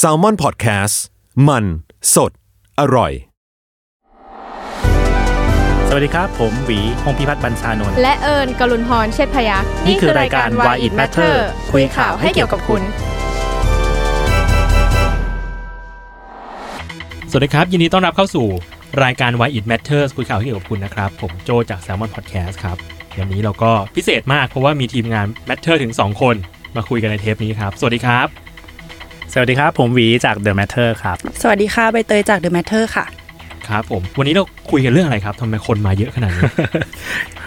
s a l ม o n PODCAST มัน สด อร่อย สวัสดีครับ ผมหวีพงพิพัฒน์บัญชานนท์และเอิญกลุนพรเชษฐพยักษ์นี่คือรายการ Why It Matter คุยข่าวให้เกี่ยวกับคุณ สวัสดีครับ ยินดีต้อนรับเข้าสู่รายการ Why It Matters คุยข่าวให้เกี่ยวกับคุณนะครับ ผมโจจาก Salmon Podcast ครับวันนี้เราก็พิเศษมากเพราะว่ามีทีมงาน Matter ถึง 2 คนมาคุยกันในเทปนี้ครับ สวัสดีครับ สวัสดีครับ ผมหวีจาก The Matter ครับ สวัสดีค่ะใบเตยจาก The Matter ค่ะ ครับผม วันนี้เราคุยกันเรื่องอะไรครับทำไมคนมาเยอะขนาดนี้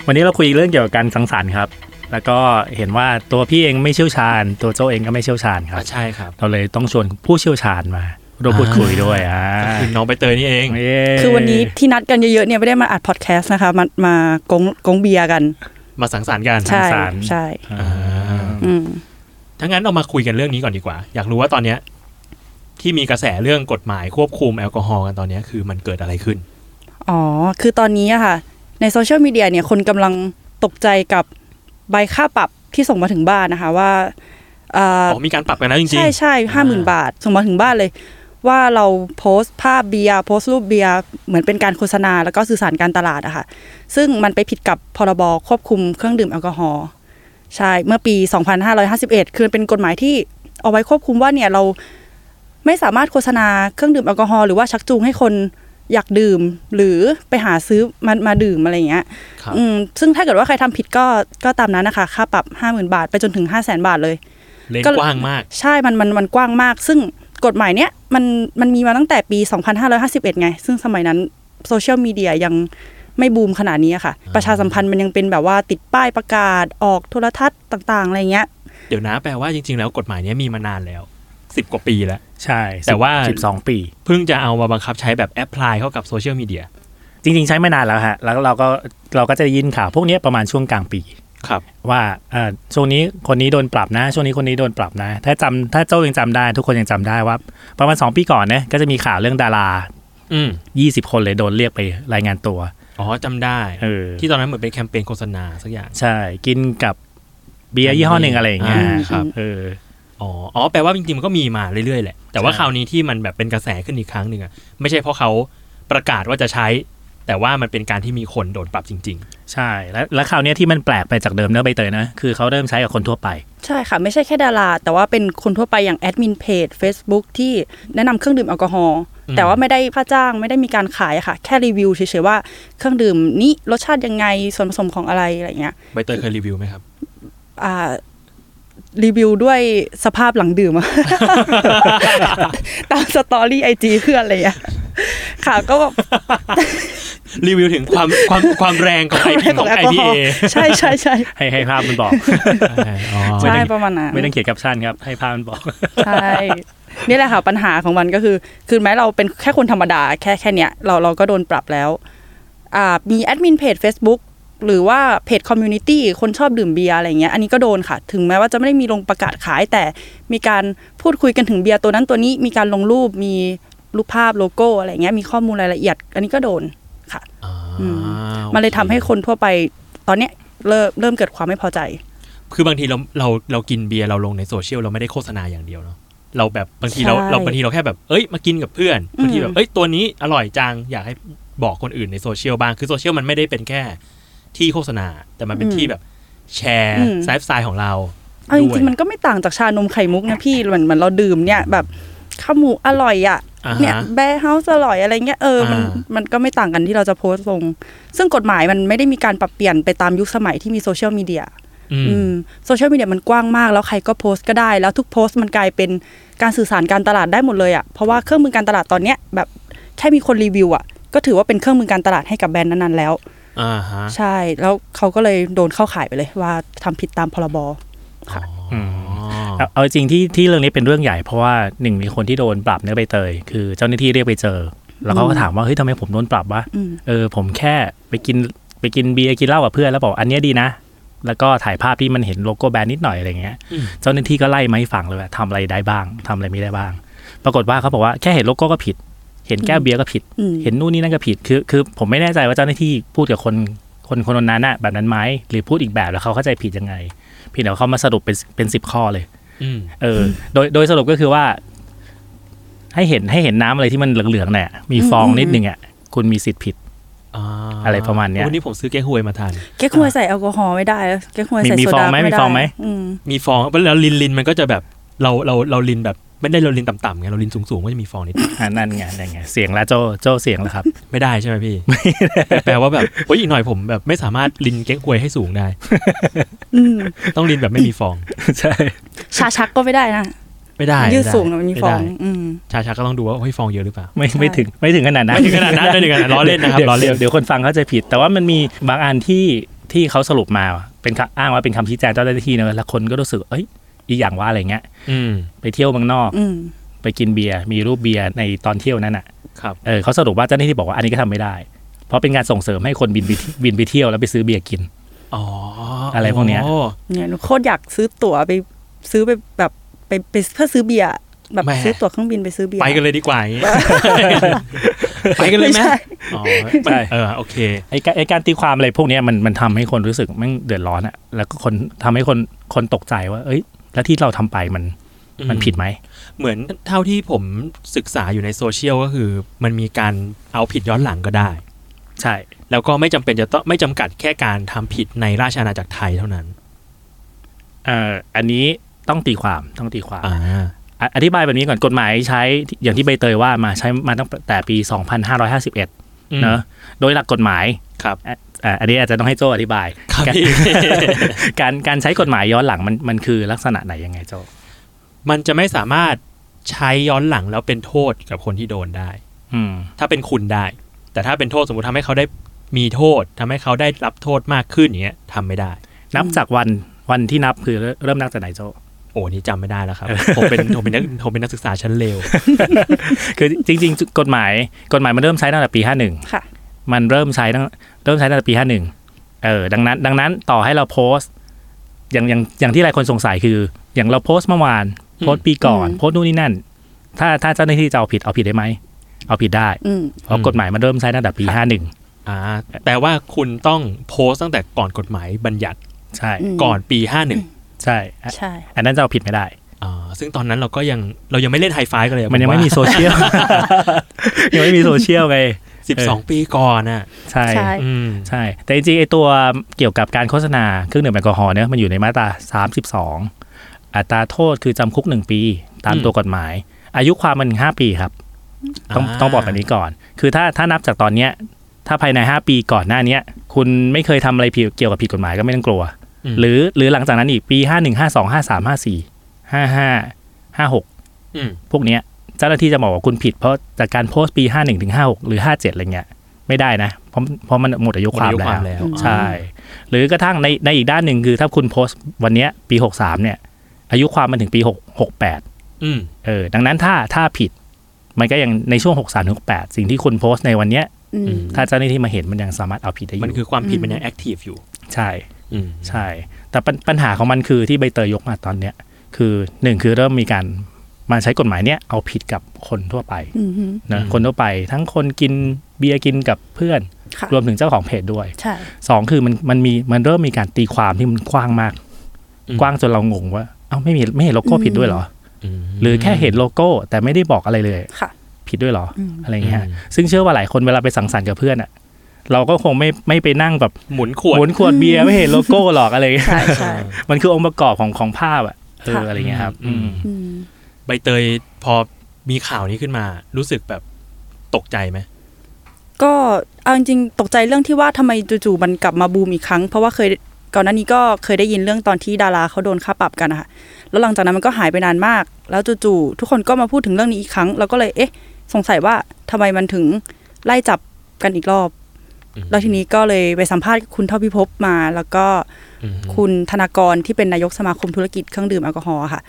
วันนี้เราคุยเรื่องเกี่ยวกับการสังสรรค์ครับ แล้วก็เห็นว่าตัวพี่เองไม่เชี่ยวชาญ ตัวโจเองก็ไม่เชี่ยวชาญครับอะใช่ครับ เราเลยต้องชวนผู้เชี่ยวชาญมาร่วมพูดคุยด้วยอ่าก็คือน้องใบเตยนี่เองเย้คือวันนี้ที่นัดกันเยอะๆเนี่ยไม่ได้มาอัดพอดแคสต์นะคะ มามากงกงเบียร์กัน มาสังสรรค์กันใช่ใช่ อ่าอืม ถ้างั้นเรามาคุยกันเรื่องนี้ก่อนดีกว่า อยากรู้ว่าตอนเนี้ยที่มีกระแสเรื่องกฎหมายควบคุมแอลกอฮอล์กันตอนเนี้ยคือมันเกิดอะไรขึ้น อ๋อ คือตอนนี้อะค่ะ ในโซเชียลมีเดียเนี่ยคนกำลังตกใจกับใบค่าปรับที่ส่งมาถึงบ้านนะคะว่าเอ่ออ๋อมีการปรับกันแล้วจริงๆ ใช่ใช่ห้าหมื่นบาท ส่งมาถึงบ้านเลย ว่าเราโพสต์ภาพเบียร์โพสต์รูปเบียร์เหมือนเป็นการโฆษณาแล้วก็สื่อสารการตลาดอะค่ะ ซึ่งมันไปผิดกับพรบควบคุมเครื่องดื่มแอลกอฮอล์ ใช่เมื่อปี 2551 คือเป็นกฎหมายที่เอาไว้ควบคุมว่าเนี่ยเราไม่สามารถโฆษณาเครื่องดื่มแอลกอฮอล์หรือว่าชักจูงให้คนอยากดื่ม หรือไปหาซื้อมามาดื่มอะไรอย่างเงี้ยครับอืมซึ่งถ้าเกิดว่าใครทำผิดก็ก็ตามนั้นนะคะ ค่าปรับ 50,000 บาท ไปจนถึง 5 0 0 0 0 0บาทเลยเลนก็กว้างมาก ใช่มันมันมันกว้างมาก ซึ่งกฎหมายเนี้ยมันมันมีมาตั้งแต่ปี 2551 ไง ซึ่งสมัยนั้นโซเชียลมีเดียยัง ไม่บูมขนาดนี้อะค่ะ ประชาสัมพันธ์มันยังเป็นแบบว่าติดป้ายประกาศออกโทรทัศน์ต่างๆอะไรเงี้ยเดี๋ยวนะแปลว่าจริง ๆ แล้วกฎหมายเนี้ยมีมานานแล้วสิบกว่าปีแล้ว ใช่ แต่ว่าสิบสองปี เพิ่งจะเอามาบังคับใช้แบบ apply เข้ากับโซเชียลมีเดียจริง ๆ ใช้มานานแล้วฮะ แล้วเราก็เราก็จะได้ยินข่าวพวกเนี้ยประมาณช่วงกลางปีครับ ว่าเอ่อช่วงนี้คนนี้โดนปรับนะ ช่วงนี้คนนี้โดนปรับนะ ถ้าจำถ้าโจ้ยังจำได้ ทุกคนยังจำได้ว่า ประมาณ2ปีก่อนเนี่ยก็จะมีข่าวเรื่องดาราอืม20คนเลยโดนเรียกไปรายงานตัว อ๋อจำได้เออที่ตอนนั้นเหมือนเป็นแคมเปญโฆษณาสักอย่าง ใช่ กินกับเบียร์ยี่ห้อหนึ่งอะไรอย่างเงี้ยอ่าครับ เออ อ๋ออ๋อแปลว่าจริงๆมันก็มีมาเรื่อยๆแหละแต่ว่าใช่ คราวนี้ที่มันแบบเป็นกระแสขึ้นอีกครั้งหนึ่งอะไม่ใช่เพราะเขาประกาศว่าจะใช้ แต่ว่ามันเป็นการที่มีคนโดนปรับจริง ใช่ แล้วแล้วคราวเนี้ยที่มันแปลกไปจากเดิมเนอะใบเตยนะ คือเขาเริ่มใช้กับคนทั่วไป ใช่ค่ะ ไม่ใช่แค่ดารา แต่ว่าเป็นคนทั่วไปอย่างแอดมินเพจ Facebook ที่แนะนำเครื่องดื่มแอลกอฮอล์อืม แต่ว่าไม่ได้ค่าจ้างไม่ได้มีการขายอะค่ะ แค่รีวิวเฉยๆว่าเครื่องดื่มนี้รสชาติยังไงส่วนผสมของอะไรอะไรเงี้ยๆใบเตยเคยรีวิวไหมครับอ่ารีวิวด้วยสภาพหลังดื่มอะตามสตอรี่ไอจีเพื่อนอะไรอย่างเงี้ยค่ะก็แบบรีวิวถึงความความความแรงของ IPA ของแอลกอฮอล์ใช่ใช่ใช่ให้ให้ภาพมันบอกอ๋อไม่ใช่ได้ประมาณนั้นไม่ต้องเขียนแคปชั่นครับ ให้ภาพมันบอก ใช่ นี่แหละค่ะปัญหาของมันก็คือ คือแม้เราเป็นแค่คนธรรมดาแค่แค่เนี้ยเราเราก็โดนปรับแล้วอ่ามีแอดมินเพจ Facebook หรือว่าเพจ community คนชอบดื่มเบียร์อะไรเงี้ยอันนี้ก็โดนค่ะ ถึงแม้ว่าจะไม่ได้มีลงประกาศขาย แต่มีการพูดคุยกันถึงเบียร์ตัวนั้นตัวนี้มีการลงรูปมีรูปภาพโลโก้อะไรเงี้ยมีข้อมูลรายละเอียด อันนี้ก็โดนค่ะอ่าอืมโอเคมันเลยทำให้คนทั่วไปตอนเนี้ยเริ่มเริ่มเกิดความไม่พอใจ คือบางทีเราเราเรากินเบียร์เราลงในโซเชียลเราไม่ได้โฆษณาอย่างเดียวเนาะ เราแบบบางทีเราใช่เราบางทีเราแค่แบบเอ้ยมากินกับเพื่อนอืมบางทีแบบเอ้ยตัวนี้อร่อยจังอยากให้บอกคนอื่นในโซเชียลบ้างคือโซเชียลมันไม่ได้เป็นแค่ที่โฆษณา แต่มันเป็นที่แบบแชร์ไลฟ์สไตล์ของเราเอาจด้วยริงๆมันก็ไม่ต่างจากชานมไข่มุกนะพี่เหมือนเหมือนเราดื่มเนี่ยแบบ KAMU อร่อยอะอ่าฮะเนี่ย Bearhouse อร่อยอะไรเงี้ยเออมันอ่ามันก็ไม่ต่างกันที่เราจะโพสต์ลง ซึ่งกฎหมายมันไม่ได้มีการปรับเปลี่ยนไปตามยุคสมัยที่มีโซเชียลมีเดียอืมอืม โซเชียลมีเดียมันกว้างมาก แล้วใครก็โพสต์ก็ได้ แล้วทุกโพสต์มันกลายเป็นการสื่อสารการตลาดได้หมดเลยอะเพราะว่าเครื่องมือการตลาดตอนเนี้ยแบบแค่มีคนรีวิวอะก็ถือว่าเป็นเครื่องมือการตลาดให้กับแบรนด์นั้นๆแล้วอ่าฮะใช่แล้วเขาก็เลยโดนเข้าข่ายไปเลยว่าทำผิดตามพรบค่ะอืมอ๋อเอาเอาจริงที่ที่เรื่องนี้เป็นเรื่องใหญ่เพราะว่าหนึ่งมีคนที่โดนปรับเนี่ยใบเตย คือเจ้าหน้าที่เรียกไปเจอ แล้วเขาก็ถามว่าเฮ้ยทำไมผมโดนปรับวะอืมเออผมแค่ไปกินไปกินเบียร์กินเหล้ากับเพื่อนแล้วบอกอันเนี้ยดีนะ แล้วก็ถ่ายภาพที่มันเห็นโลโก้แบรนด์นิดหน่อยอะไรเงี้ยอืมเจ้าหน้าที่ก็ไล่มาให้ฟังเลยว่าทำอะไรได้บ้างทำอะไรไม่ได้บ้าง ปรากฏว่าเขาบอกว่าแค่เห็นโลโก้ก็ผิด เห็นแก้วเบียร์ก็ผิดอืมเห็นนู่นนี่นั่นก็ผิดคือคือผมไม่แน่ใจว่าเจ้าหน้าที่พูดกับคนคนคนนั้นน่ะแบบนั้นไหมหรือพูดอีกแบบแล้วเขาเข้าใจผิดยังไงเพี่เดี๋ยวเขามาสรุปเป็นเป็นสิบข้อเลยอืมเออ โดยโดยสรุปก็คือว่า ให้เห็นให้เห็นน้ำอะไรที่มันเหลืองๆเนี่ยมีฟองนิดนึงอะคุณมีสิทธิ์ผิด อะไรประมาณเนี้ยวันนี้ผมซื้อแก้ฮวยมาทาน เก๊กฮวยใส่แอลกอฮอล์ไม่ได้แล้วเก๊กฮวยใส่มีโซฟอดางไหมไม่มีได้ฟองไหมอืมมีฟองแล้วลินลินมันก็จะแบบเราเราเราลินแบบไม่ได้เราลินต่ำๆไงเราลินสูงๆก็จะมีฟองนิดอ่านั่นไงนั่นไงเสียงแล้วโจโจเสียงแล้วครับ ไม่ได้ใช่ไหมพี่แปลว่าแบบโอ้ยอีกหน่อยผมแบบไม่สามารถลินแก้ฮวยให้สูงได้อืมต้องลินแบบไม่มีฟองใช่ชาชักก็ไม่ได้นะ ไม่ได้ยืดไไสูงนะมันมีฟองไได้อืมชาชักก็ต้องดูว่าเฮ้ยฟองเยอะหรือเปล่าไม่ใช่ไม่ถึงไม่ถึงขนาดนั้นไม่ถึงขนาดนั้นไม่ถึงขนาดนั้นล้อเล่นนะครับดี๋ยวล้อเล่นดี๋ยวเดี๋ยวคนฟังเขาใจะผิด แต่ว่ามันมีบางอันที่ที่เขาสรุปมาเป็นคำอ้างว่าเป็นคำชี้แจงเจ้าหน้าที่นะแล้วคนก็รู้สึกเอ้ยอีกอย่างว่าอะไรเงี้ยอืมไปเที่ยวเมืองนอกอืมไปกินเบียร์มีรูปเบียร์ในตอนเที่ยวนั้นอะครับเออเขาสรุปว่าเจ้าหน้าที่บอกว่าอันนี้ก็ทำไม่ได้ เพราะเป็นการส่งเสริมให้คนบินไปที่บินไปเที่ยวแล้วไปซื้อเบียร์กินอ๋ออะอะไรพวกเนี้ยเนี่ยหนูโคตรอยากซื้อตั๋วไปซื้อไปแบบ ไปไปเพื่อซื้อเบียร์แบบแหม่ซื้อตั๋วเครื่องบินไปซื้อเบียร์ไปกันเลยดีกว่าอย่างงี้ไปกันเลยไหมไม่ใช่อ๋อใช่เออโอเคไอ้การไอ้การตีความอะไรพวกเนี้ยมันมันทำให้คนรู้สึกแมันเดือดร้อนอะแล้วก็คนทำให้คนคนตกใจว่า เอ้ย แล้วที่เราทำไปมันมันผิดไหม เหมือนเท่าที่ผมศึกษาอยู่ในโซเชียลก็คือ มันมีการเอาผิดย้อนหลังก็ได้ ใช่ แล้วก็ไม่จำเป็นจะต้องไม่จำกัดแค่การทำผิดในราชอาณาจักรไทยเท่านั้นเอ่ออันนี้ ต้องตีความต้องตีความอ่าอะอธิบายแบบนี้ก่อนกฎหมายใช้อย่างที่ใบเตยว่ามาใช้มาตั้งแต่ปี 2551อืมเนอะโดยหลักกฎหมายครับอะอะอันนี้อาจจะต้องให้โจอธิบายครับการพี่การการใช้กฎหมายย้อนหลังมันมันคือลักษณะไหนยังไงโจ มันจะไม่สามารถใช้ย้อนหลังแล้วเป็นโทษกับคนที่โดนได้ อืมถ้าเป็นคุณได้ แต่ถ้าเป็นโทษสมมติทำให้เขาได้มีโทษทำให้เขาได้รับโทษมากขึ้นอย่างเงี้ยทำไม่ได้ นับจากวันวันที่นับคือเริ่มนับจากไหนโจ โอ้นี่จำไม่ได้แล้วครับ ผมเป็นผมเป็นนักผมเป็นนักศึกษาชั้นเลว คือจริง ๆ กฎหมายกฎหมายมันเริ่มใช้ตั้งแต่ปี51ค่ะมันเริ่มใช้ตั้งเริ่มใช้ตั้งแต่ปี51เออดังนั้น ดังนั้นต่อให้เราโพสต์ อย่างอย่างอย่างที่หลายคนสงสัยคือ อย่างเราโพสต์เมื่อวาน โพสต์ปีก่อนอืมโพสต์นู่นนี่นั่น ถ้าถ้าเจ้าหน้าที่จะเอาผิดเอาผิดได้ไหมเอาผิดได้อืมเพราะกฎหมายมันเริ่มใช้ตั้งแต่ปี51อ่าแปลว่าคุณต้องโพสต์ตั้งแต่ก่อนกฎหมายบัญญัติใช่อืมก่อนปีห้าหนึ่ง ใช่อะใช่ อันนั้นจะเอาผิดไม่ได้อ่าซึ่งตอนนั้นเราก็ยังเรายังไม่เล่นไฮไฟว์กันเลย มันยังไม่มีโซเชียลยังไม่มีโซเชียลไงสิบสองปีก่อนน่ะใช่ใช่อืมใช่ แต่จริงๆไอ้ตัวเกี่ยวกับการโฆษณาเครื่องดื่มแอลกอฮอล์เนี่ยมันอยู่ในมาตรา32อัตราโทษคือจำคุก1ปี ตามอืมตัวกฎหมาย อายุความมัน5ปีครับ ต้องอ่าต้องบอกแบบนี้ก่อน คือถ้าถ้านับจากตอนเนี้ยถ้าภายใน 5 ปีก่อนหน้าเนี้ยคุณไม่เคยทำอะไรผิดเกี่ยวกับผิดกฎหมายก็ไม่ต้องกลัวม หรือหรือหลังจากนั้นอีกปี51 52 53 54 55 56อืมพวกเนี้ยเจ้าหน้าที่จะบอกว่าคุณผิด เพราะจากการโพสต์ปี51ถึง56หรือ57อะไรเงี้ยไม่ได้นะ เพราะเพราะมันหมดอายุความหมดอายุความแล้แล้ววใช่ หรือกระทั่งในในอีกด้านหนึ่งคือถ้าคุณโพสต์วันเนี้ยปี63เนี่ย อายุความมันถึงปี6 68อืมเออ ดังนั้นถ้าถ้าผิด มันก็ยังในช่วง63ถึง68สิ่งที่คุณโพสต์ในวันเนี้ยอืมอืมถ้าเจ้าหน้าที่มาเห็นมันยังสามารถเอาผิดได้อมันยู่คือความผิดอืมมันยังแอคทีฟอยู่ ใช่อืม ใช่ แต่ปัญปัญหาของมันคือที่ใบเตยยกมาตอนเนี้ย คือหนึ่งคือเริ่มมีการมาใช้กฎหมายเนี้ยเอาผิดกับคนทั่วไปอืมฮึนะอืมคนทั่วไปทั้งคนกินเบียร์กินกับเพื่อนค่ะรวมถึงเจ้าของเพจด้วยใช่สองคือมันมันมีมันเริ่มมีการตีความที่มันกว้างมากมกว้างจนเรางงว่า เอ้าไม่มีไม่เห็นโลโก้ผิดด้วยเหรอมหรือแค่เห็นโลโก้แต่ไม่ได้บอกอะไรเลยค่ะผิดด้วยเหรออืมอะไรเงี้ยอืมซึ่งเชื่อว่าหลายคนเวลาไปสังสรรค์กับเพื่อนอะ เราก็คงไม่ไม่ไปนั่งแบบหมุนขวดหมุนขวดเบียร์ไม่เห็นโลโก้หรอกอะไรเงี้ยใช่ใช่มันคือองค์ประกอบของของภาพอะเออค่ะอะไรเงี้ยครับอืมอืมอืมใบเตยพอมีข่าวนี้ขึ้นมา รู้สึกแบบตกใจไหมก็เอาจริงๆตกใจเรื่องที่ว่าทำไมจู่ๆมันกลับมาบูมอีกครั้ง เพราะว่าเคยก่อนหน้านี้ก็เคยได้ยินเรื่องตอนที่ดาราเขาโดนค่าปรับกันนะคะแล้วหลังจากนั้นมันก็หายไปนานมาก แล้วจู่ๆทุกคนก็มาพูดถึงเรื่องนี้อีกครั้ง เราก็เลยเอ๊ะ สงสัยว่าทำไมมันถึงไล่จับกันอีกรอบอืม แล้วทีนี้ก็เลยไปสัมภาษณ์คุณเท่าพิภพมา แล้วก็อืมคุณธนากรที่เป็นนายกสมาคมธุรกิจเครื่องดื่มแอลกอฮอล์ค่ะ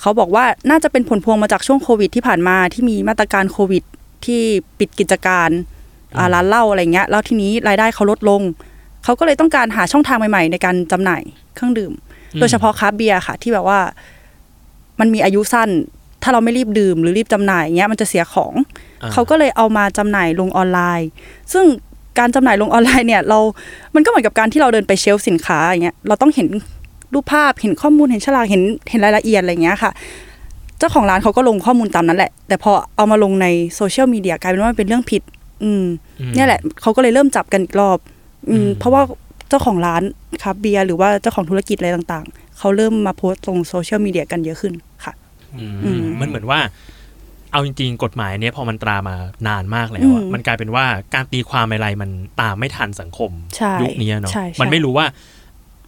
เขาบอกว่าน่าจะเป็นผลพวงมาจากช่วงโควิดที่ผ่านมาที่มีมาตรการโควิดที่ปิดกิจการอ่าร้านเหล้าอะไรเงี้ย แล้วทีนี้รายได้เขาลดลง เขาก็เลยต้องการหาช่องทางใหม่ ๆ ในการจำหน่ายเครื่องดื่ม โดยเฉพาะคราฟต์เบียร์ค่ะ ที่แบบว่ามันมีอายุสั้น ถ้าเราไม่รีบดื่มหรือรีบจำหน่ายเงี้ยมันจะเสียของอ่าเขาก็เลยเอามาจำหน่ายลงออนไลน์ ซึ่ง การจำหน่ายลงออนไลน์เนี่ยเรา มันก็เหมือนกับการที่เราเดินไป shelf สินค้าอย่างเงี้ยเราต้องเห็นรูปภาพเห็นข้อมูลเห็นฉลากเห็นเห็นรายละเอียดอะไรอย่างเงี้ยค่ะ เจ้าของร้านเขาก็ลงข้อมูลตามนั้นแหละ แต่พอเอามาลงในโซเชียลมีเดียกลายเป็นว่ามันเป็นเรื่องผิด อืมอืมเนี่ยแหละเขาก็เลยเริ่มจับกันอีกรอบ อืมอืมเพราะว่าเจ้าของร้านคราฟต์เบียร์หรือว่าเจ้าของธุรกิจอะไรต่างๆ เขาเริ่มมาโพสต์ลงโซเชียลมีเดียกันเยอะขึ้นค่ะอืมอืมมันเหมือนว่า เอาจริงๆ กฎหมายเนี้ยพอมันตรามานานมากแล้วอะอืมมันกลายเป็นว่าการตีความอะไรมันตามไม่ทันสังคมใช่ยุคนี้เนาะใช่ใช่มันไม่รู้ว่า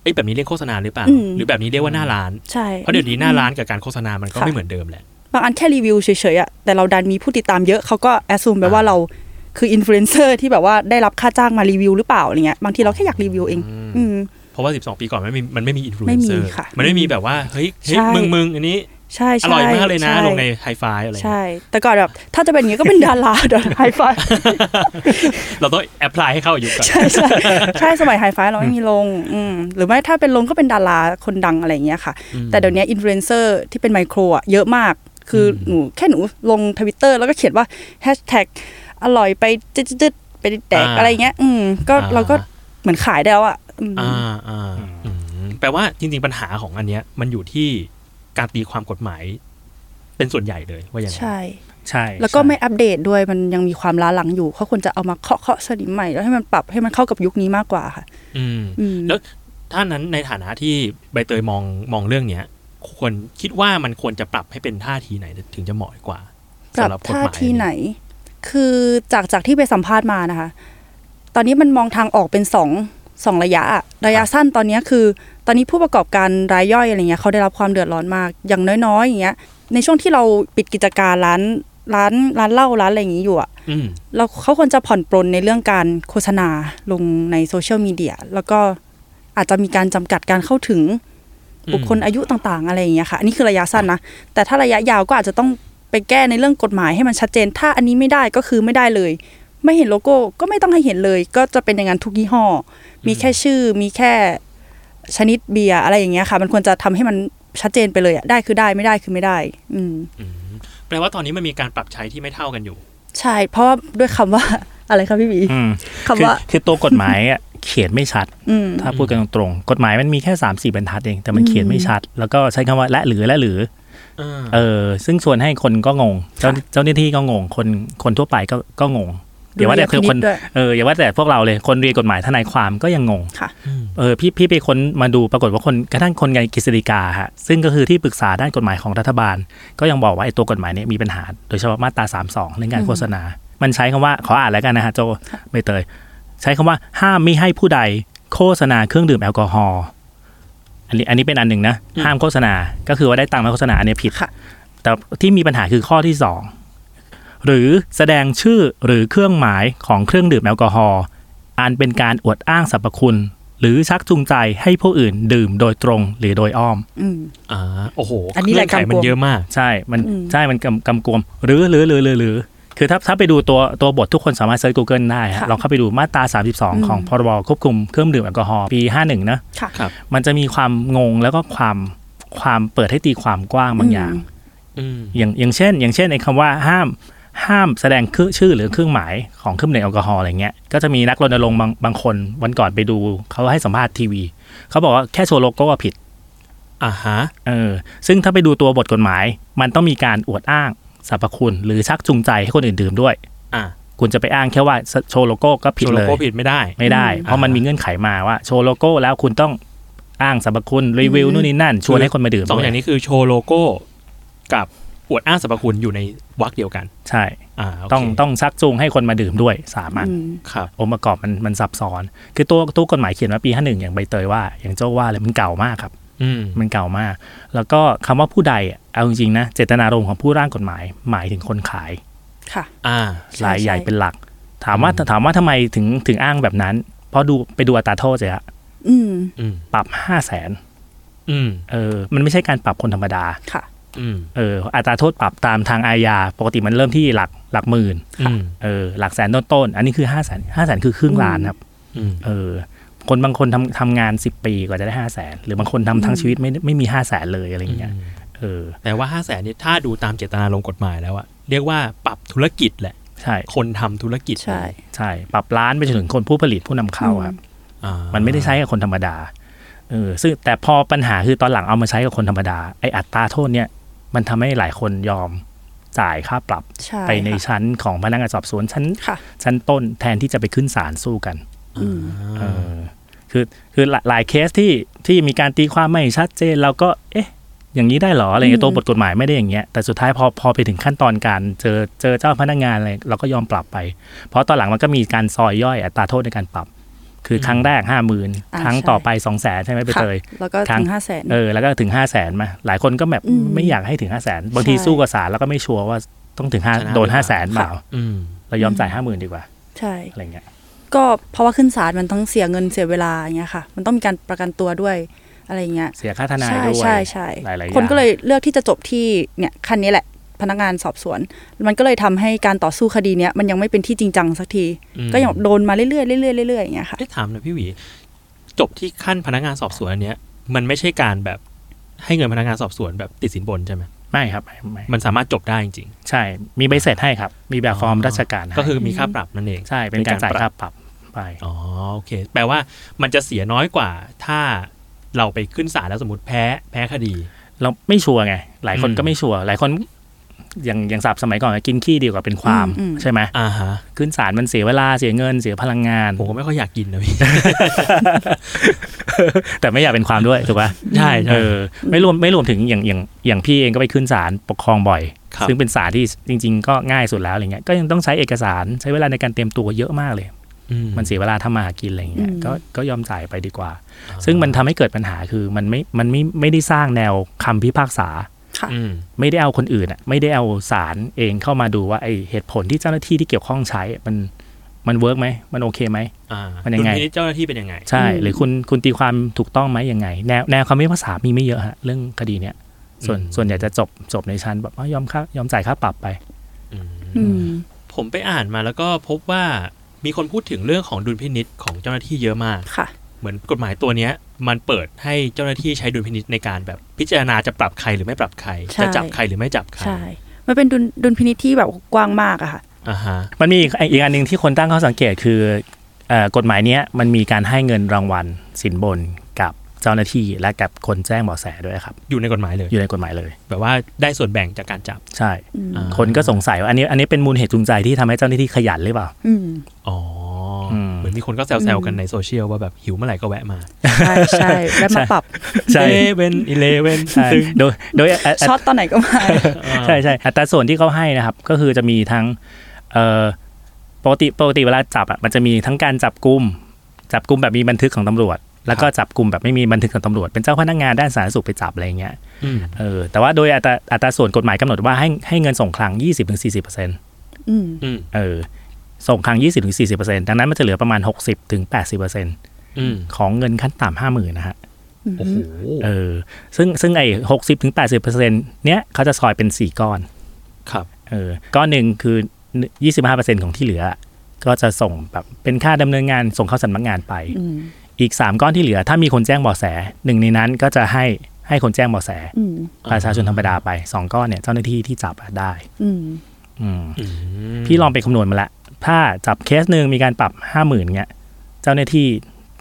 เอ้ยแบบนี้เรียกโฆษณาหรือเปล่าอืมหรือแบบนี้เรียกว่าหน้าร้านใช่เพราะเดี๋ยวนี้หน้าร้านกับการโฆษณามันก็ค่ะไม่เหมือนเดิมแหละบางอันแค่รีวิวเฉยๆอะแต่เราดันมีผู้ติดตามเยอะเขาก็ assume ไปว่าอ่าเราคืออินฟลูเอนเซอร์ที่แบบว่าได้รับค่าจ้างมารีวิวหรือเปล่าอะไรเงี้ยบางทีเราแค่อยากรีวิวเองอืมเพราะว่า 12 ปีก่อนมันไม่มีมันไม่มีอินฟลูเอนเซอร์ไม่มีค่ะมันไม่มีแบบว่าเฮ้ยเฮ้ยใช่มึงมึงอันนี้ ใช่ใช่ใช่อร่อยมากเลยนะลงใน Hi5อะไรอย่างใช่เงี้ยแต่ก่อนแบบถ้าจะเป็นอย่างนี้ก็เป็นดาราเดี๋ยวไฮไฟเราต้อง apply ให้เข้าอายุก่อนใช่ใช่ใช่สมัยไฮไฟเราไม่มีลงอืมหรือไม่ถ้าเป็นลงก็เป็นดาราคนดังอะไรอย่างเงี้ยค่ะอืมแต่เดี๋ยวนี้อินฟลูเอนเซอร์ที่เป็นไมโครอะเยอะมากคืออืมหนูแค่หนูลงทวิตเตอร์แล้วก็เขียนว่าแฮชแท็กอร่อยไปจึ๊ดๆๆไปแดกอะไรเงี้ย อืมก็เราก็เหมือนขายได้แล้วอะอืมอ่าอ่าอืมแปลว่าจริง ๆปัญหาของอันเนี้ยมันอยู่ที่ การตีความกฎหมายเป็นส่วนใหญ่เลยว่าอย่างไรใช่ ใช่ แล้วก็ใช่ไม่อัปเดตด้วยมันยังมีความล้าหลังอยู่เขาควรจะเอามาเคาะเคาะสนิมใหม่ แล้วให้มันปรับให้มันเข้ากับยุคนี้มากกว่าค่ะ อืมอืมแล้วถ้านั้นในฐานะที่ใบเตยมองมองเรื่องเนี้ยควรคิดว่ามันควรจะปรับให้เป็นท่าทีไหนถึงจะเหมาะกว่าปรับสำหกฎท่าหมยทีไหน คือจากจากที่ไปสัมภาษณ์มานะคะ ตอนนี้มันมองทางออกเป็นสอง สองระยะอะระยะสั้นตอนนี้คือ ตอนนี้ผู้ประกอบการรายย่อยอะไรเงี้ยเขาได้รับความเดือดร้อนมาก อย่างน้อยๆอย่างเงี้ย ในช่วงที่เราปิดกิจการร้านร้านร้านเหล้าร้านอะไรอย่างงี้อยู่อะอืมเราเขาควรจะผ่อนปรนในเรื่องการโฆษณาลงในโซเชียลมีเดียแล้วก็อาจจะมีการจำกัดการเข้าถึงอืมบุคคลอายุต่างๆ อะไรอย่างเงี้ยค่ะอันนี้คือระยะสั้นนะแต่ถ้าระยะยาวก็อาจจะต้องไปแก้ในเรื่องกฎหมายให้มันชัดเจน ถ้าอันนี้ไม่ได้ก็คือไม่ได้เลย ไม่เห็นโลโก้ก็ไม่ต้องให้เห็นเลย ก็จะเป็นอย่างนั้นทุกยี่ห้อ มีแค่ชื่อมีแค่ชนิดเบียร์อะไรอย่างเงี้ยค่ะ มันควรจะทำให้มันชัดเจนไปเลยอะได้คือได้ไม่ได้คือไม่ได้อืมอืมแปลว่าตอนนี้มันมีการปรับใช้ที่ไม่เท่ากันอยู่ ใช่ เพราะว่าด้วยคำว่าอะไรครับพี่บีอืมคำว่าคือคือตัวกฎหมายอะเขียนไม่ชัดอืมถ้าพูดกันตรงๆกฎหมายมันมีแค่3ามสี่บรรทัดเอง แต่มันเขียนไม่ชัด แล้วก็ใช้คำว่าและหรือและหรือเออ ซึ่งส่วนให้คนก็งงเจ้าค่ะเจ้าหน้าที่ก็งง คนคนทั่วไปก็ก็งง อย่าว่าแต่คือคนดุลยพินิจด้วยเอออย่าว่าแต่พวกเราเลยคนเรียนกฎหมายทนายความก็ยังงงค่ะเออพี่พี่ไปค้นมาดูปรากฏว่าคนกระทั่งคนไงกฤษฎีกาฮะซึ่งก็คือที่ปรึกษาด้านกฎหมายของรัฐบาล ก็ยังบอกว่าไอ้ตัวกฎหมายเนี้มีปัญหา โดยเฉพาะมาตรา32เรื่องการโฆษณา มันใช้คำว่าขออ่านแล้วกันนะฮะโจใบเตย ใช้คำว่าห้ามไม่ให้ผู้ใดโฆษณาเครื่องดื่มแอลกอฮอล์อันนี้อันนี้เป็นอันหนึ่งนะอืมห้ามโฆษณา ก็คือว่าได้ตังค์มาโฆษณาอันเนี้ยผิดค่ะแต่ที่มีปัญหาคือข้อที่สอง หรือแสดงชื่อหรือเครื่องหมายของเครื่องดื่มแอลกอฮอล์อันเป็นการอวดอ้างสรรพคุณ หรือชักจูงใจให้ผู้อื่นดื่มโดยตรงหรือโดยอ้อมอืมอ่าโอ้โหอันนี้แหละเงื่ไขมันกำกวมเยอะมาก ใช่มันอืมใช่มันกำกำกวมหรือหรือหรือหรือหรือคือถ้าถ้าไปดูตัวตัวบททุกคนสามารถเซิร์ช Google ได้ฮะค่ะลองเข้าไปดูมาตรา 32 ของพรบควบคุมเครื่องดื่มแอลกอฮอล์ปี 51 นะค่ะครับมันจะมีความงงแล้วก็ความความเปิดให้ตีความกว้างบางอย่างอืมอย่างอย่างเช่น อย่างเช่นไอ้คำว่าห้าม ห้ามแสดงคือชื่อหรือเครื่องหมายของเครื่องดื่มแอลกอฮอล์อะไรเงี้ยก็จะมีนักรณรงค์บางบางคนวันก่อนไปดูเขาให้สัมภาษณ์ทีวีเขาบอกว่าแค่โชว์โลโก้ว่าผิดอ่าฮะเออซึ่งถ้าไปดูตัวบทกฎหมาย มันต้องมีการอวดอ้างสรรพคุณ หรือชักจูงใจให้คนอื่นดื่มด้วยอ่าคุณจะไปอ้างแค่ว่าโชว์โลโก้ก็ผิดโชว์โลโก้ผิดเลยไม่ได้ไม่ได้อืมเพราะมันมีเงื่อนไขมาว่าโชว์โลโก้แล้วคุณต้องอ้างสรรพคุณรีวิวอืมนู่นนี่นั่นชวนให้คนมาดื่มด้วยสองอย่างนี้คือโชว์โลโก้กับ อวดอ้างสรรพคุณอยู่ในวรรคเดียวกัน ใช่อ่าโเคต้องต้องชักจูงให้คนมาดื่มด้วยสามอันอืมครับองค์ประกอบมันมันซับซ้อน คือตัวตัวกฎหมายเขียนมาปีห้าหนึ่งอย่างใบเตยว่า อย่างโจ้ว่าเลยมันเก่ามากครับอืมมันเก่ามาก แล้วก็คำว่าผู้ใดอะเอาจริงๆนะเจตนารมณ์ของผู้ร่างกฎหมายหมายถึงคนขาย ค่ะ อ่าใช่รายใหญ่ใช่เป็นหลัก ถามว่าอืมถามว่าทำไมถึงถึงอ้างแบบนั้น เพราะดูไปดูอัตราโทษเลยอะอืมอืมปรับห้าแสนอืมเออ มันไม่ใช่การปรับคนธรรมดาค่ะอืม เอออัตราโทษปรับตามทางอาญาปกติมันเริ่มที่หลักหลักหมื่นอืมเออหลักแสนต้นๆอันนี้คือห้าแสนห้าแสนคือครึ่งล้านครับอืมเออคนบางคนทำทำงานสิบปีกว่าจะได้ห้าแสนหรือบางคนทำทั้งชีวิตไม่ไม่มีห้าแสนเลยอะไรอย่างเงี้ยเออแต่ว่าห้าแสนนี่ถ้าดูตามเจตนารมณ์กฎหมายแล้วอะเรียกว่าปรับธุรกิจแหละใช่คนทำธุรกิจใช่ใช่ปรับร้านไปจนถึงคนผู้ผลิตผู้นำเข้าครับอ่ามันไม่ได้ใช้กับคนธรรมดาเออซึ่งแต่พอปัญหาคือตอนหลังเอามาใช้กับคนธรรมดาไออัตราโทษเนี่ย มันทำให้หลายคนยอมจ่ายค่าปรับใช่ไปในค่ะชั้นของพนักงานสอบสวนชั้นค่ะชั้นต้นแทนที่จะไปขึ้นศาลสู้กันอืมเออคือคือหลายหลายเคสที่ที่มีการตีความไม่ชัดเจนเราก็ เอ๊ะ อย่างนี้ได้เหรออะไรเงี้ยอืมตัวบทกฎหมายไม่ได้อย่างเงี้ยแต่สุดท้ายพอพอไปถึงขั้นตอนการเจอเจอเจ้าพนักงานอะไรเราก็ยอมปรับไป เพราะตอนหลังมันก็มีการซอยย่อยอัตราโทษในการปรับ คือครั้งแรกห้าหมื่นอ่าครั้งใช่ต่อไปสองแสนใช่ไหมไปค่ะเตยแล้วก็ครั้ถึงงห้าแสนเออแล้วก็ถึงห้าแสนมาหลายคนก็แบบอืมไม่อยากให้ถึงห้าแสนบางทีใช่สู้กับศาลแล้วก็ไม่ชัวร์ว่าต้องถึงห้าชนะโดนหรือเปล่าห้าแสนเปล่าอืมเรายอมจ่ายห้าหมื่นดีกว่า ใช่อะไรเงี้ยก็เพราะว่าขึ้นศาลมันต้องเสียเงินเสียเวลาอย่างเงี้ยค่ะ มันต้องมีการประกันตัวด้วยอะไรเงี้ยเสียค่าทนายใช่ด้วยใช่ใช่หลายๆอย่างคนก็เลยเลือกที่จะจบที่เนี่ยคันนี้แหละ พนักงานสอบสวน มันก็เลยทำให้การต่อสู้คดีเนี้ยมันยังไม่เป็นที่จริงจังสักทีอืมก็ยังโดนมาเรื่อยๆเรื่อยๆเรื่อยๆอย่างเงี้ยค่ะเอ๊ะถามหน่อยพี่หวี จบที่ขั้นพนักงานสอบสวนอันเนี้ยมันไม่ใช่การแบบให้เงินพนักงานสอบสวนแบบติดสินบนใช่ไหมไม่ครับไม่ไม่มันสามารถจบได้จริงใช่ มีใบเสร็จให้ครับ มีแบบฟอร์มราชการๆให้ก็คือมีค่าปรับนั่นเอง ใช่ เป็นการจ่ายค่าปรับไป อ๋อ โอเค แปลว่ามันจะเสียน้อยกว่า ถ้าเราไปขึ้นศาลแล้วสมมติแพ้ แพ้คดี เราไม่ชัวร์ไง หลายคนอืมก็ไม่ชัวร์ หลายคน อย่างอย่างสับสมัยก่อนกินขี้ดีกว่าเป็นความอืมอืมใช่ไหมอ่าฮะขึ้นศาลมันเสียเวลาเสียเงินเสียพลังงาน ผมก็ไม่ค่อยอยากกินนะพี่แต่ไม่อยากเป็นความด้วยถูกป่ะใช่ใช่เออไม่รวมไม่รวมถึงอย่างอย่างอย่างพี่เองก็ไปขึ้นศาลปกครองบ่อยครับซึ่งเป็นศาลที่จริง ๆ ก็ง่ายสุดแล้วอะไรเงี้ยก็ยังต้องใช้เอกสารใช้เวลาในการเตรียมตัวเยอะมากเลยอืมันเสียเวลาทำมาหากินอะไรเงี้ยอืมก็ก็ยอมจ่ายไปดีกว่า ซึ่งมันทำให้เกิดปัญหาคือมันไม่มันไม่ไม่ได้สร้างแนวคำพิพากษาค่ะอืม ไม่ได้เอาคนอื่นอะไม่ได้เอาศาลเองเข้ามาดูว่าไอเหตุผลที่เจ้าหน้าที่ที่เกี่ยวข้องใช้มันมัน work ไหมมันโอเคไหมอ่ามันยังไงดุลพินิจเจ้าหน้าที่เป็นยังไง ใช่อืมหรือคุณคุณตีความถูกต้องไหมยังไง แนวแนวคำพิพากษามีไม่เยอะฮะเรื่องคดีเนี้ยส่วนอืมส่วนใหญ่จะจบจบในชั้นแบบว่ายอมค่ายอมจ่ายค่าปรับไปอืมอืมผมไปอ่านมาแล้วก็พบว่ามีคนพูดถึงเรื่องของดุลพินิจของเจ้าหน้าที่เยอะมากค่ะ เหมือนกฎหมายตัวเนี้ย มันเปิดให้เจ้าหน้าที่ใช้ดุลพินิจในการแบบพิจารณาจะปรับใครหรือไม่ปรับใครใช่จะจับใครหรือไม่จับใครใช่มันเป็นดุลดุลพินิจที่แบบกว้างมากอะค่ะอ่าฮะมันมีอีกอีกอันหนึ่งที่คนตั้งข้อสังเกตคือเอ่อกฎหมายเนี้ยมันมีการให้เงินรางวัลสินบนกับเจ้าหน้าที่และกับคนแจ้งเบาะแสด้วยครับ อยู่ในกฎหมายเลยอยู่ในกฎหมายเลย แบบว่าได้ส่วนแบ่งจากการจับใช่อืมอ่าคนก็สงสัยว่าอันนี้อันนี้เป็นมูลเหตุจูงใจที่ทำให้เจ้าหน้าที่ขยันหรือเปล่าอืมอ๋ออ มเหมือนมีคนก็แซวๆกันในโซเชียลว่าแบบหิวเมื่อไหร่ก็แวะมา ใช่ใช่แล้วมาปรับใช่เอเวนอีเลเวนใช่โดยโดยอะอะช็อตตอนไหนก็มาใช่ใช่อัตราส่วนที่เขาให้นะครับ ก็คือจะมีทั้งเอ่อปกติปกติเวลาจับอะมันจะมีทั้งการจับกลุ่มจับกลุ่มแบบมีบันทึกของตำรวจ แล้วก็จับกลุ่มแบบไม่มีบันทึกของตำรวจ เป็นเจ้าพนักงานด้านสาธารณสุขไปจับอะไรเงี้ยอืมเออแต่ว่าโดยอัตราอัตราส่วนกฎหมายกำหนดว่าให้ให้เงินส่งคลัง20-40%อืมอืมเออ ส่งคลัง20-40%ดังนั้นมันจะเหลือประมาณ 60-80%อืมของเงินขั้นต่ำห้าหมื่นนะฮะโอ้โหเออซึ่งซึ่งไอ้หกสิบถึงแปดสิบเปอร์เซ็นเนี้ยเขาจะซอยเป็นสี่ก้อน ครับ เออ ก้อนหนึ่งคือยี่สิบห้าเปอร์เซ็นของที่เหลือ ก็จะส่งแบบเป็นค่าดำเนินงานส่งเข้าสำนักงานไปอืมอีกสามก้อนที่เหลือ ถ้ามีคนแจ้งเบาะแสหนึ่งในนั้นก็จะให้ให้คนแจ้งเบาะแสอืมประชาชนธรรมดาไปสองก้อนเนี่ยเจ้าหน้าที่ที่จับอะได้อืมอืมอืมพี่ลองไปคำนวณมาละ ถ้าจับเคสหนึ่งมีการปรับห้าหมื่นเงี้ย เจ้าหน้าที่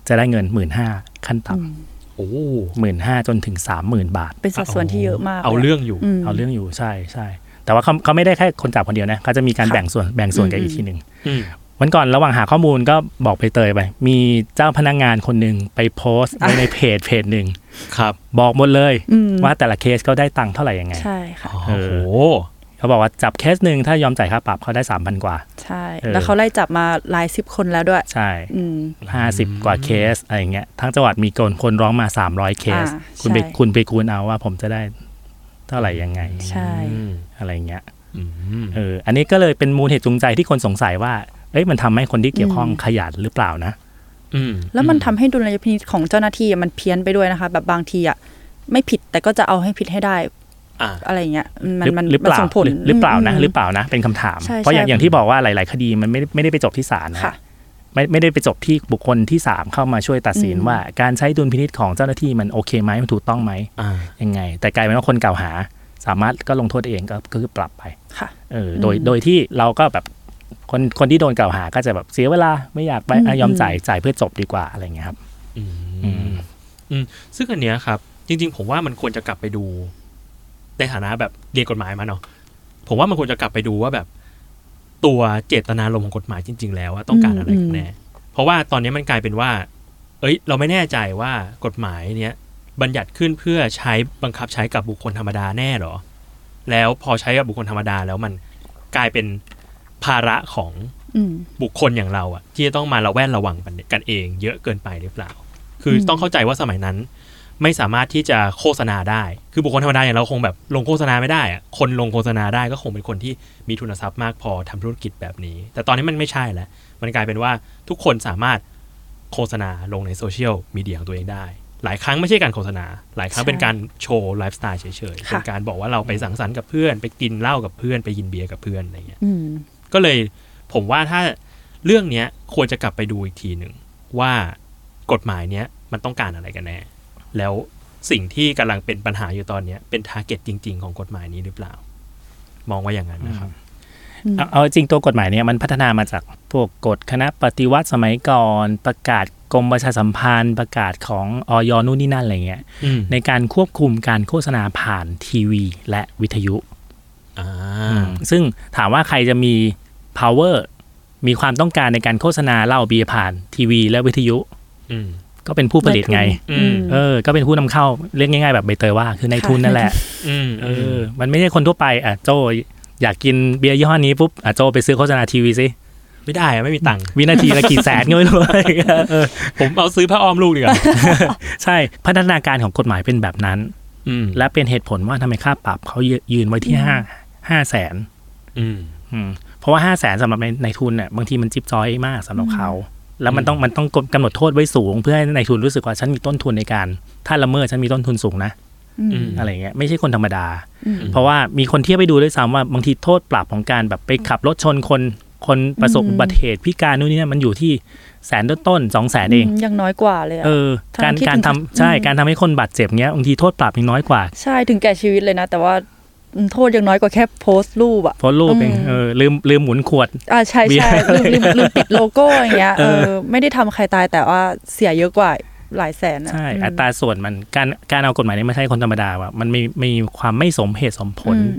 จะได้เงินหมื่นห้าขั้นต่อืมโอ้ำหมื่นห้าจนถึงสามหมื่นบาท เป็นสัดส่วนที่เยอะมาก เอาลยะเรื่องอยู่มเอาเรื่องอยู่ใช่ใช่แต่ว่าเขาเขาไม่ได้แค่คนจับคนเดียวนะเขาจะมีการค่ะแบ่งส่วนแบ่งส่วนกันอืมอีกทีหนึ่งอืมวันก่อนระหว่างหาข้อมูลก็บอกไปเตยไป มีเจ้าพนักงานคนหนึ่งไปโพสต์ไว้ในเพจเพจหนึ่งครับ บอกหมดเลยอืมว่าแต่ละเคสเขาได้ตังค์เท่าไหร่ยังไง ใช่ค่ะโอ้เอโหอ เขาบอกว่าจับเคสหนึ่งถ้ายอมจ่ายค่าปรับเขาได้สามพันกว่า ใช่เออแล้วเขาไล่จับมาหลายสิบคนแล้วด้วย ใช่อืมห้าสิบกว่าเคสอะไรอย่างเงี้ยทั้งจังหวัดมีคนคนร้องมาสามร้อยเคสอ่าคุณไปใช่คุณไปคูณเอาว่าผมจะได้เท่าไหร่ยังไง ใช่อืมอะไรเงี้ยอืมเอออันนี้ก็เลยเป็นมูลเหตุจูงใจที่คนสงสัยว่าเอ้ยมันทำให้คนที่เกี่ยวข้องขยันหรือเปล่านะอืมแล้วมันทำให้ดุลยพินิจของเจ้าหน้าที่อะมันเพี้ยนไปด้วยนะคะ แบบบางทีอะไม่ผิดแต่ก็จะเอาให้ผิดให้ได้ อ่าอะไรอย่างเงี้ยมันหรือมันหรือมันเปล่าส่งผลหรือหรือเปล่านะมหรือเปล่านะ เป็นคำถามใช่เพราะอย่างใช่อย่างที่บอกว่าหลาย ๆ คดีมันไม่ได้ไม่ได้ไปจบที่ศาลนะค่ะไม่ไม่ได้ไปจบที่บุคคลที่สามเข้ามาช่วยตัดสินอืมว่าการใช้ดุลพินิจของเจ้าหน้าที่มันโอเคไหมมันถูกต้องไหมอ่ายังไง แต่กลายเป็นว่าคนกล่าวหา สามารถก็ลงโทษเองก็ก็คือปรับไปค่ะเออโดยอืมโดยที่เราก็แบบคนคนที่โดนกล่าวหาก็จะแบบเสียเวลาไม่อยากไปอืมอะยอมอืมจ่ายจ่ายเพื่อจบดีกว่าอะไรอย่างเงี้ยครับอือืมมซึ่งอันเนี้ยครับ จริง ๆ ผมว่ามันควรจะกลับไปดู ในฐานะแบบเรียนกฎหมายมาเนาะผมว่ามันควรจะกลับไปดูว่าแบบ ตัวเจตนารมณ์ของกฎหมายจริง ๆ แล้วว่าต้องการอะไรกันแน่เพราะว่าตอนนี้มันกลายเป็นว่า เอ้ย เราไม่แน่ใจว่ากฎหมายเนี้ยบัญญัติขึ้นเพื่อใช้บังคับใช้กับบุคคลธรรมดาแน่หรอ แล้วพอใช้กับบุคคลธรรมดาแล้วมันกลายเป็นภาระของอืมบุคคลอย่างเราอะที่จะต้องมาระแวดระวังกันกันเอง เยอะเกินไปหรือเปล่า คืออืมต้องเข้าใจว่าสมัยนั้น ไม่สามารถที่จะโฆษณาได้ คือบุคคลธรรมดาอย่างเราคงแบบลงโฆษณาไม่ได้อะคนลงโฆษณาได้ก็คงเป็นคนที่มีทุนทรัพย์มากพอทำธุรกิจแบบนี้ แต่ตอนนี้มันไม่ใช่แล้ว มันกลายเป็นว่าทุกคนสามารถโฆษณาลงในโซเชียลมีเดียของตัวเองได้ หลายครั้งไม่ใช่การโฆษณา หลายครั้งใช่เป็นการโชว์ไลฟ์สไตล์เฉยๆค่ะเป็นการบอกว่าเราไปสังสรรค์กับเพื่อน ไปกินเหล้ากับเพื่อน ไปกินเบียร์กับเพื่อนอะไรเงี้ยอืมก็เลยผมว่าถ้าเรื่องเนี้ยควรจะกลับไปดูอีกทีหนึ่งว่ากฎหมายเนี้ยมันต้องการอะไรกันแน่ แล้วสิ่งที่กำลังเป็นปัญหาอยู่ตอนเนี้ยเป็นทาร์เก็ตจริง ๆ ของกฎหมายนี้หรือเปล่า มองว่าอย่างนั้นนะครับเอาเอาจริงตัวกฎหมายเนี่ยมันพัฒนามาจากพวกกฎคณะปฏิวัติสมัยก่อน ประกาศกรมประชาสัมพันธ์ ประกาศของออยนู่นนี่นั่นอะไรเงี้ยอืมในการควบคุมการโฆษณาผ่านทีวี และวิทยุอ่าซึ่งถามว่าใครจะมี power มีความต้องการในการโฆษณาเหล่าเบียร์ผ่านทีวีและวิทยุอืม ก็เป็นผู้ผลิตไงอืมเออ ก็เป็นผู้นำเข้าเรียกง่าย ๆ แบบใบเตยว่าคือในทุนนั่นแหละอืมเออ มันไม่ใช่คนทั่วไปอะโจอยากกินเบียร์ยี่ห้อนี้ปุ๊บอะโจไปซื้อโฆษณาทีวีสิไม่ได้อะไม่มีตังค์วินาทีละกี่แสนก็ไม่รู้เออผมเอาซื้อผ้าอ้อมลูกดีกว่าใช่พัฒนาการของกฎหมายเป็นแบบนั้นอืมและเป็นเหตุผลว่าทำไมค่าปรับเขายืนไว้ที่ห้าห้าแสนอืมอืมเพราะว่าห้าแสนสำหรับในในทุนเนี่ยบางทีมันจิ๊บจอยมากสำหรับเขา แล้วมันต้องมันต้องกำหนดโทษไว้สูง เพื่อให้ในทุนรู้สึกว่าฉันมีต้นทุนในการ ถ้าละเมิดฉันมีต้นทุนสูงนะอืมอะไรเงี้ยไม่ใช่คนธรรมดาอืมเพราะว่ามีคนเทียบไปดูด้วยซ้ำว่าบางทีโทษปรับของการแบบไปขับรถชนคนคนประสบอืมอุบัติเหตุพิการนู่นนี่นั่นมันอยู่ที่แสนต้นๆสองแสนเองมยังน้อยกว่าเลยอะเออทั้งการที่การถึงทำใช่อืมการทำให้คนบาดเจ็บเงี้ยบางทีโทษปรับยังน้อยกว่า ใช่ถึงแก่ชีวิตเลยนะ แต่ว่าอืม โทษยังน้อยกว่าแค่โพสต์รูปอะเพราะรูปเองอืมเออลืมลืมหมุนขวดอ่าใช่เบียร์ใช่ลืมลืมลืมปิดโลโก้อย่างเงี้ยเอเอออไม่ได้ทำใครตายแต่ว่าเสียเยอะกว่าหลายแสนอะใช่อืมอัตราส่วนมันการการเอากฎหมายนี้มาใช้คนธรรมดาว่ามันมีมีความไม่สมเหตุสมผลอืม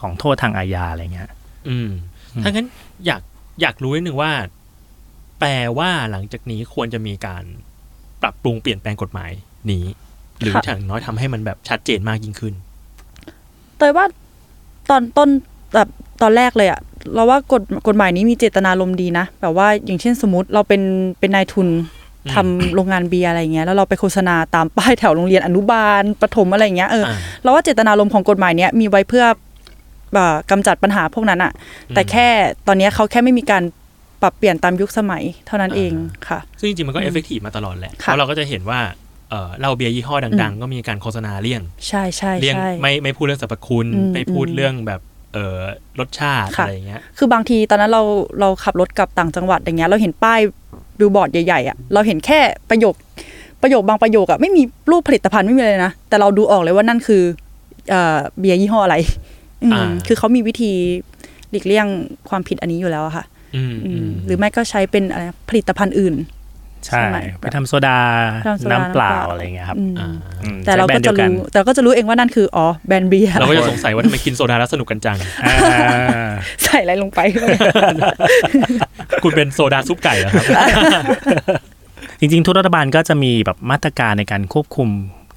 ของโทษทางอาญาอะไรเงี้ยอืมอืมถ้างั้นอยากอยากรู้นิดนึงว่า แปลว่าหลังจากนี้ควรจะมีการปรับปรุงเปลี่ยนแปลงกฎหมายนี้ หรืออย่างน้อยทำให้มันแบบชัดเจนมากยิ่งขึ้นเตยว่า ตอนต้นแบบตอนแรกเลยอะเราว่ากฎกฎหมายนี้มีเจตนารมณ์ดีนะ แบบว่าอย่างเช่นสมมติเราเป็นเป็นนายทุนอืมทำโรงงานเบียร์อะไรเงี้ยแล้วเราไปโฆษณาตามป้ายแถวโรงเรียนอนุบาลประถมอะไรเงี้ยเอออ่าเราว่าเจตนารมณ์ของกฎหมายเนี้ยมีไว้เพื่อเอ่อกำจัดปัญหาพวกนั้นอะแต่แค่ตอนเนี้ยเขาแค่ไม่มีการปรับเปลี่ยนตามยุคสมัยเท่านั้นเองค่ะ ซึ่งจริงๆมันก็ effective มาตลอดแหละค่ะเพราะเราก็จะเห็นว่า เออเหล้าเบียร์ยี่ห้อดัง ๆ ก็มีการโฆษณาเลี่ยง ใช่ใช่เลี่ยงใช่ไม่ไม่พูดเรื่องสรรพคุณอืมไม่พูดอืมเรื่องแบบเออรสชาติค่ะอะไรอย่างเงี้ย คือบางทีตอนนั้นเราเราขับรถกลับต่างจังหวัดอย่างเงี้ย เราเห็นป้ายบิลบอร์ดใหญ่ๆอะ เราเห็นแค่ประโยคประโยคบางประโยคอะไม่มีรูปผลิตภัณฑ์ไม่มีเลยนะ แต่เราดูออกเลยว่านั่นคือเอ่อเบียร์ยี่ห้ออะไร อืมอ่าคือเขามีวิธีหลีกเลี่ยงความผิดอันนี้อยู่แล้วอะค่ะ อืมอืมอืมหรือไม่ก็ใช้เป็นอะไรผลิตภัณฑ์อื่น ใช่ใช่ไหมไปทำโซดาทำโซดาน้ำเปล่าน้ำเปล่าอะไรเงี้ยครับอืมอ่าอืมแต่ใช้ก็แบรนด์จะเดียวกันเราก็จะรู้แต่ก็จะรู้เองว่านั่นคืออ๋อแบรนด์เบียร์เราก็จะสงสัยว่าทำไมกินโซดาแล้วสนุกกันจังอ่าใส่อะไรลงไป คุณเป็นโซดาซุปไก่เหรอครับ จริงๆ ทุกรัฐบาลก็จะมีแบบมาตรการในการควบคุม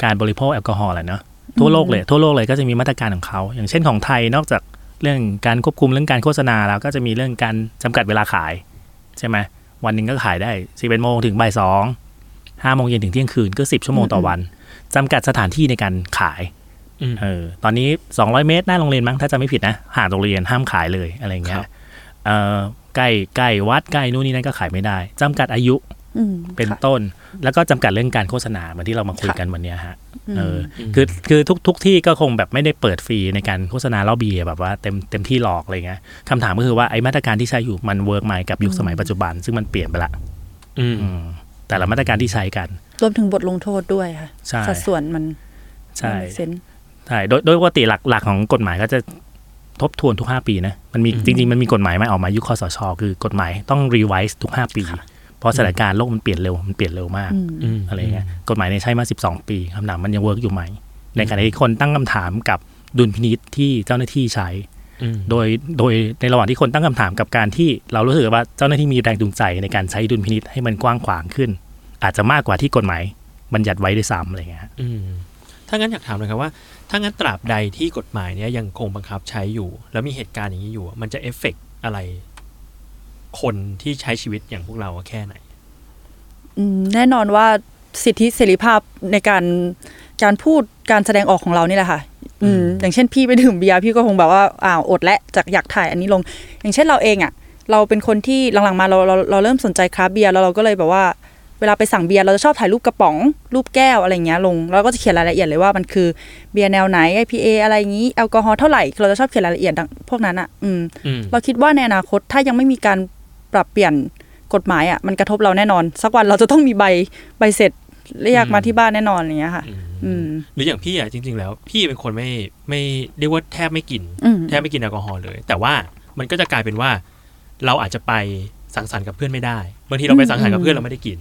การบริโภคแอลกอฮอล์แหละเนาะทั่วโลกเลยทั่วโลกเลยก็จะมีมาตรการของเขา อย่างเช่นของไทยนอกจากเรื่องการควบคุมเรื่องการโฆษณาแล้วก็จะมีเรื่องการจำกัดเวลาขายใช่ไหม วันหนึ่งก็ขายได้สิบเอ็ดโมงถึงบ่ายสองห้าโมงเย็นถึงเที่ยงคืนก็สิบชั่วโมงต่อวันจำกัดสถานที่ในการขายอืมเออตอนนี้200เมตรหน้าโรงเรียนมั้งถ้าจะไม่ผิดนะห่างโรงเรียนห้ามขายเลยอะไรเงี้ครัยบเออใกล้ใกล้วัดใกล้นู่นนี่นั่นก็ขายไม่ได้จำกัดอายุอืม เป็นต้นค่ะ แล้วก็จำกัดเรื่องการโฆษณาเหมือนที่เรามาคุยกันวันเนี้ยค่ะฮะอืมเอออคือคือทุกทุกที่ก็คงแบบไม่ได้เปิดฟรีในการโฆษณาเหล้าเบียร์แบบว่าเต็มเต็มที่หรอกอะไรเงี้ยคำถามก็คือว่าไอ้มาตรการที่ใช้อยู่มัน work ไหมกับยุคสมัยปัจจุบัน ซึ่งมันเปลี่ยนไปละอืมอืมแต่ละมาตรการที่ใช้กัน รวมถึงบทลงโทษด้วยค่ะใช่สัดส่วนมันใช่ senseใช่โดยโดยปกติหลักหลักของกฎหมายก็จะทบทวนทุก 5 ปีนะ มันมีอืมจริง ๆ มันมีกฎหมายมาออกมายุคคสช คือกฎหมายต้อง revise ทุก 5 ปี เพราะสถานการณ์โลกมันเปลี่ยนเร็วมันเปลี่ยนเร็วมากอืมอืมอะไรเงี้ยกฎหมายเนี่ยใช้มา 12 ปีคำถามมันยัง work อยู่ไหมในขณะที่คนตั้งคำถามกับดุลพินิจที่เจ้าหน้าที่ใช้อืมโดยโดยในระหว่างที่คนตั้งคำถามกับการที่เรารู้สึกว่าเจ้าหน้าที่มีแรงจูงใจในการใช้ดุลพินิจให้มันกว้างขวางขึ้น อาจจะมากกว่าที่กฎหมายบัญญัติไว้ด้วยซ้ำอะไรเงี้ยอืมถ้างั้นอยากถามเลยครับว่า ถ้างั้นตราบใดที่กฎหมายเนี้ยยังคงบังคับใช้อยู่ แล้วมีเหตุการณ์อย่างนี้อยู่อะมันจะเอฟเฟกต์อะไร คนที่ใช้ชีวิตอย่างพวกเราแค่ไหนอืมแน่นอนว่าสิทธิเสรีภาพในการการพูดการแสดงออกของเรานี่แหละค่ะอืมอืมอย่างเช่นพี่ไปดื่มเบียร์พี่ก็คงแบบว่าอ้าวอดและจากอยากถ่ายอันนี้ลง อย่างเช่นเราเองอะ เราเป็นคนที่หลังๆมาเราเราเราเริ่มสนใจคราฟต์เบียร์แล้วเราก็เลยแบบว่า เวลาไปสั่งเบียร์เราจะชอบถ่ายรูปกระป๋อง รูปแก้วอะไรเงี้ยลงแล้วก็จะเขียนรายละเอียดเลยว่ามันคือเบียร์แนวไหน IPA อะไรอย่างนี้แอลกอฮอล์เท่าไหร่เราจะชอบเขียนรายละเอียดดังพวกนั้นอะอืมอืม เราคิดว่าในอนาคตถ้ายังไม่มีการ ปรับเปลี่ยนกฎหมายอะมันกระทบเราแน่นอน สักวันเราจะต้องมีใบใบเสร็จเรียกมาที่บ้านแน่นอนอย่างเงี้ยค่ะ อืมหรืออย่างพี่อะจริง ๆ แล้ว พี่เป็นคนไม่ไม่เรียกว่าแทบไม่กินอืมแทบไม่กินแอลกอฮอล์เลย แต่ว่ามันก็จะกลายเป็นว่า เราอาจจะไปสังสรรค์กับเพื่อนไม่ได้บางทีเราไปสังสรรค์กับเพื่อนเราไม่ได้กิน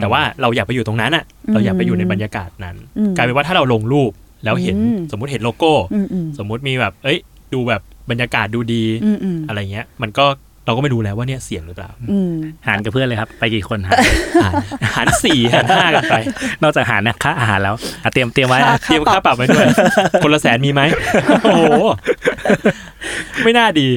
แต่ว่าเราอยากไปอยู่ตรงนั้นอะ เราอยากไปอยู่ในบรรยากาศนั้นอืมกลายเป็นว่าถ้าเราลงรูปแล้วเห็นอืมสมมุติเห็นโลโก้อืมอืมสมมุติมีแบบ เอ้ย ดูแบบบรรยากาศดูดีอืมอืมอะไรเงี้ย มันก็ เราก็ไม่รู้แล้วว่าเนี่ยเสี่ยงหรือเปล่าอืมหารกับเพื่อนเลยครับ ไปกี่คนหารหารหารสี่หารห้ากันไป นอกจากหารนะค่าอาหารแล้วอะเตรียมเตรียมไว้อะเตรียมค่าปรับไว้ด้วย คนละแสนมีไหมโอ้โหไม่น่าดี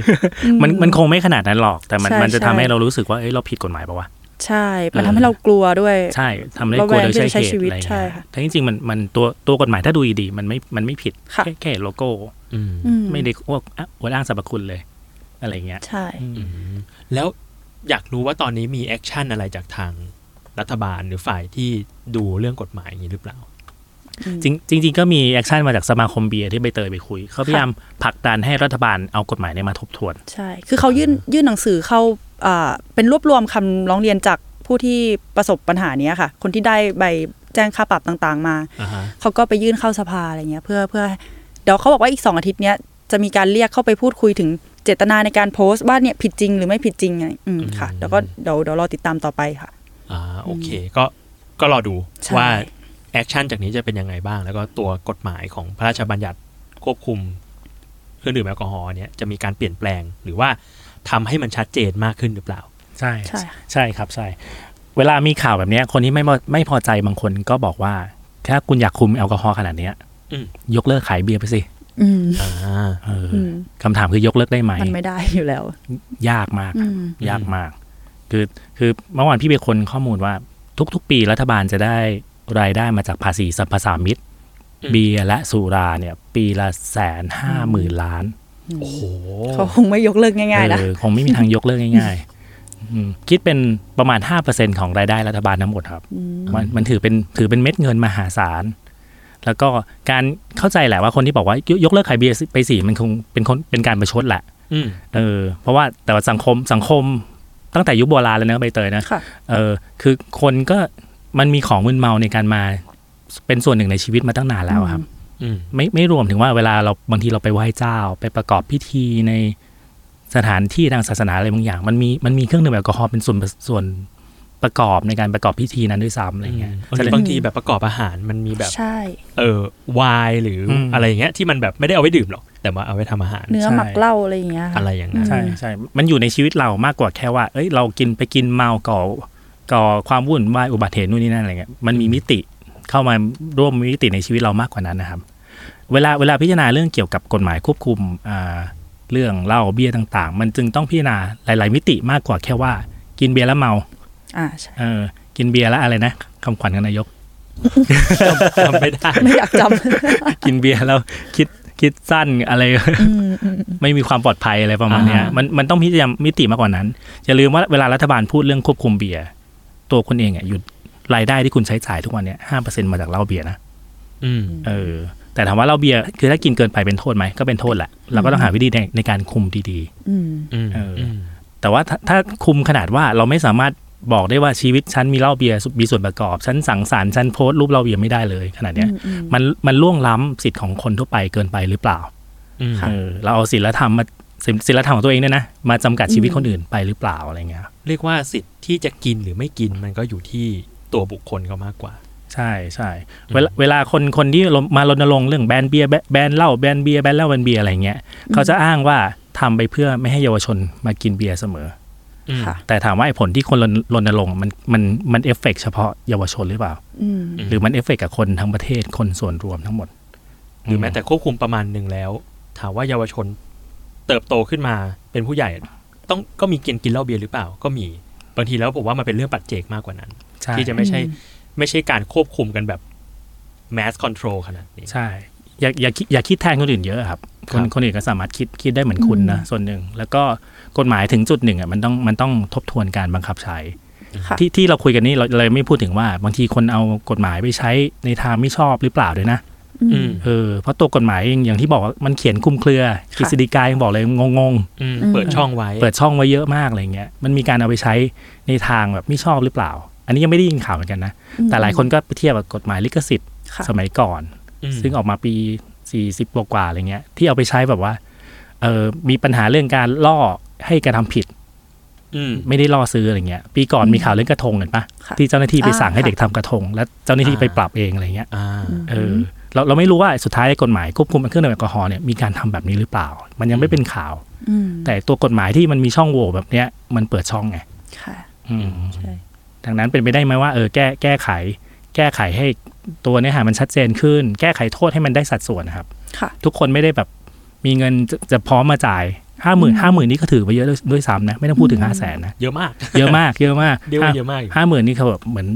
มันมันคงไม่ขนาดนั้นหรอก แต่มันใช่มันจะใช่ทำให้เรารู้สึกว่าเอ้ยเราผิดกฎหมายปะวะใช่ มันทำให้เรากลัวด้วย ใช่ทำให้ระแวดระวังโดยที่ใช้จะใช้เหตุชีวิตอะไรใช่เงี้ยค่ะแต่จริงๆมันมันตัวตัวกฎหมายถ้าดูดีๆมันไม่มันไม่ผิดค่ะแค่แค่เห็นโลโก้อืมอืมไม่ได้อ้วกอะอวดอ้างสรรพคุณเลย อะไรเงี้ย ใช่อืมแล้วอยากรู้ว่าตอนนี้มี action อะไรจากทางรัฐบาลหรือฝ่ายที่ดูเรื่องกฎหมายอย่างนี้หรือเปล่า จริงจริงๆก็มี action มาจากสมาคมเบียร์ที่ใบเตยไปคุย เขาพยายามผลักดันให้รัฐบาลเอากฎหมายเนี้ยมาทบทวน ใช่ คือเขายื่นยื่นหนังสือเข้าอ่าเป็นรวบรวมคำร้องเรียนจากผู้ที่ประสบปัญหาเนี้ยค่ะ คนที่ได้ใบแจ้งค่าปรับต่างๆ มาอ่าฮะเขาก็ไปยื่นเข้าสภาอะไรเงี้ย เพื่อเพื่อเดี๋ยวเขาบอกว่าอีกสองอาทิตย์เนี้ยจะมีการเรียกเข้าไปพูดคุยถึง เจตนาในการโพสต์ว่าเนี่ยผิดจริงหรือไม่ผิดจริงไงอืมค่ะเดี๋ยวก็เดี๋ยวเดี๋ยวรอติดตามต่อไปค่ะอ่าโอเค ก็ก็รอดูใช่ว่า action จากนี้จะเป็นยังไงบ้าง แล้วก็ตัวกฎหมายของพระราชบัญญัติควบคุมเครื่องดื่มแอลกอฮอล์เนี่ยจะมีการเปลี่ยนแปลงหรือว่าทำให้มันชัดเจนมากขึ้นหรือเปล่า ใช่ใช่ค่ะใช่ครับใช่ เวลามีข่าวแบบเนี้ยคนที่ไม่พอไม่พอใจบางคนก็บอกว่าถ้าคุณอยากคุมแอลกอฮอล์ขนาดเนี้ยอืมยกเลิกขายเบียร์ไปสิ อืมอ่าเออออืมคำถามคือยกเลิกได้ไหมมันไม่ได้อยู่แล้ว ยากมากอืมยากมาก คือคือเมื่อวานพี่ไปคนข้อมูลว่า ทุก ๆ ปีรัฐบาลจะได้รายได้มาจากภาษีสรรพสามิตเบียร์และสุราเนี่ย ปีละแสนห้าหมื่นล้านโอ้โหเขาคงไม่ยกเลิกง่ายๆนะเออคงไม่มีทางยกเลิกง่ายๆอืมคิดเป็นประมาณ 5%ของรายได้รัฐบาลทั้งหมดครับ มันมันถือเป็นถือเป็นเม็ดเงินมหาศาล แล้วก็การเข้าใจแหละว่าคนที่บอกว่ายยกเลิกขายเบียร์ไปสิมันคงเป็นคนเป็นการประชดแหละอืมเออ เพราะว่าแต่ว่าสังคมสังคมตั้งแต่ยุคโบราณแล้วนะใบเตยนะค่ะเออคือคนก็มันมีของมึนเมาในการมาเป็นส่วนหนึ่งในชีวิตมาตั้งนานแล้วอะครับอืมไม่ไม่รวมถึงว่าเวลาเราบางทีเราไปไหว้เจ้า ไปประกอบพิธีในสถานที่ทางศาสนาอะไรบางอย่าง มันมีมันมีเครื่องดื่มแอลกอฮอล์เป็นส่วนส่วน ประกอบในการประกอบพิธีนั้นด้วยซ้ำอะไรเงี้ยบางทีบางทีแบบประกอบอาหารมันมีแบบใช่เออไวน์หรืออมอะไรอย่างเงี้ยที่มันแบบไม่ได้เอาไว้ดื่มหรอก แต่มาเอาไว้ทำอาหาร เนื้อใช่หมักเหล้าอะไรอย่างเงี้ยค่ะอะไรอย่างนั้นใช่ใช่มันอยู่ในชีวิตเรามากกว่าแค่ว่า เอ้ยเรากินไปกินเมาก่อก่อความวุ่นวายอุบัติเหตุนู่นนี่นั่นอะไรเงี้ยมันมีมิติเข้ามาร่วมมิติในชีวิตเรามากกว่านั้นนะครับ เวลาเวลาพิจารณาเรื่องเกี่ยวกับกฎหมายควบคุมอ่าเรื่องเหล้าเบียร์ต่าง ๆ มันจึงต้องพิจารณาหลาย ๆ มิติมากกว่าแค่ว่า กินเบียร์แล้วเมา อ่าใช่เออกินเบียร์แล้วอะไรนะคำขวัญของนายกจำไม่ได้ไม่อยากจกินเบียร์แล้วคิดคิดสั้นอะไรำอืมอืมไม่มีความปลอดภัยอะไรประมาณเนี้ยอ่ามัมันมันต้องพิจารณามิติมากกว่านั้น อย่าลืมว่าเวลารัฐบาลพูดเรื่องควบคุมเบียร์ตัวคุณเองอะหยุดรายได้ที่คุณใช้จ่ายทุกวันเนี้ยห้าเปอร์เซ็นมาจากเหล้าเบียร์นะอืมเออ แต่ถามว่าเหล้าเบียร์คือถ้ากินเกินไปเป็นโทษไหมก็เป็นโทษแหละเราก็ต้องหาวิธีในในการคุมดีอืมอืมเอออืมๆแต่ว่าถ้าถ้าคุมขนาดว่าเราไม่สามารถ บอกได้ว่าชีวิตฉันมีเหล้าเบียร์มีส่วนประกอบฉันสังสรรค์ฉันโพสต์รูปเหล้าเบียร์ไม่ได้เลยขนาดเนี้ยอืมอืมมันมันล่วงล้ำสิทธิ์ของคนทั่วไปเกินไปหรือเปล่าอืมเออเราเอาศีลธรรมมาศีลศีลธรรมของตัวเองด้วยนะมาจำกัดชีวิตคนอื่นไปหรือเปล่าอะไรเงี้ยเรียกว่าสิทธิ์ที่จะกินหรือไม่กินมันก็อยู่ที่ตัวบุคคลเขามากกว่า ใช่ใช่เวลาเวลาคนคนที่มารณรงค์เรื่องแบนเบียร์แบแบนเหล้าแบนเบียร์แบนเหล้าแบนเบียร์อะไรเงี้ยเขาจะอ้างว่าทำไปเพื่อไม่ให้เยาวชนมากินเบียร์เสมออืมค่ะ แต่ถามว่าไอ้ผลที่คนรณรณรงค์มันมันมันเอฟเฟกเฉพาะเยาวชนหรือเปล่าอืมหรือมันเอฟเฟกกับคนทั้งประเทศคนส่วนรวมทั้งหมด หรือแม้แต่ควบคุมประมาณหนึ่งแล้ว ถามว่าเยาวชนเติบโตขึ้นมาเป็นผู้ใหญ่ ต้องก็มีกินกินเหล้าเบียร์หรือเปล่าก็มี บางทีแล้วผมว่ามันเป็นเรื่องปัจเจกมากกว่านั้นใช่ที่จะไม่ใช่อืมไม่ใช่การควบคุมกันแบบ mass control ขนาดนี้ใช่อย่าอย่าคิดอย่าคิดแทนคนอื่นเยอะครับ คนครับคนอื่นก็สามารถคิดคิดได้เหมือนคุณนะอืมส่วนหนึ่ง แล้วก็กฎหมายถึงจุดหนึ่งอะมันต้องมันต้องทบทวนการบังคับใช้ค่ะที่ที่เราคุยกันนี่เราเลยไม่พูดถึงว่า บางทีคนเอากฎหมายไปใช้ในทางไม่ชอบหรือเปล่าด้วยนะอืมเออเพราะตัวกฎหมายเองอย่างที่บอกว่ามันเขียนคลุมเครือค่ะกฤษฎีกายังบอกเลยงงงอืมอืมเปิดช่องไว้ๆเปิดช่องไว้เยอะมากอะไรเงี้ยมันมีการเอาไปใช้ในทางแบบไม่ชอบหรือเปล่า อันนี้ยังไม่ได้ยินข่าวเหมือนกันนะแต่หลายคนก็ไปเทียบกับกฎหมายลิขสิทธิ์ค่ะสมัยก่อนอืมซึ่งออกมาปี 40กว่าๆอะไรเงี้ยที่เอาไปใช้แบบว่าเออมีปัญหาเรื่องการล่อให้กระทำผิด อืมไม่ได้ล่อซื้ออะไรเงี้ย ปีก่อนมีข่าวเรื่องกระทงเห็นปะค่ะที่เจ้าหน้าที่ไปสั่งอ่าให้ค่ะเด็กทำกระทง แล้วเจ้าหน้าที่อ่าไปปรับเองอะไรเงี้ยอ่าเออเราเราไม่รู้ว่าสุดท้ายกฎหมายควบคุมเครื่องดื่มแอลกอฮอล์เนี่ยมีการทำแบบนี้หรือเปล่า มันยังไม่เป็นข่าวอืมแต่ตัวกฎหมายที่มันมีช่องโหว่แบบเนี้ยมันเปิดช่องไงค่ะอืมใช่ดังนั้นเป็นไปได้ไหมว่าเออแก้แก้ไข แก้ไขให้ตัวเนื้อหามันชัดเจนขึ้น แก้ไขโทษให้มันได้สัดส่วนนะครับค่ะทุกคนไม่ได้แบบมีเงินจะจะพร้อมมาจ่ายห้าหมื่นห้าหมื่นนี่ก็ถือว่าเยอะด้วยด้วยซ้ำนะไม่ต้องพูดถึงอืมห้าแสนนะเยอะมากเยอะมากเยอะมากเรียกว่าเยอะมากอยู่ห้าหมื่นนี่เขาแบบเหมือน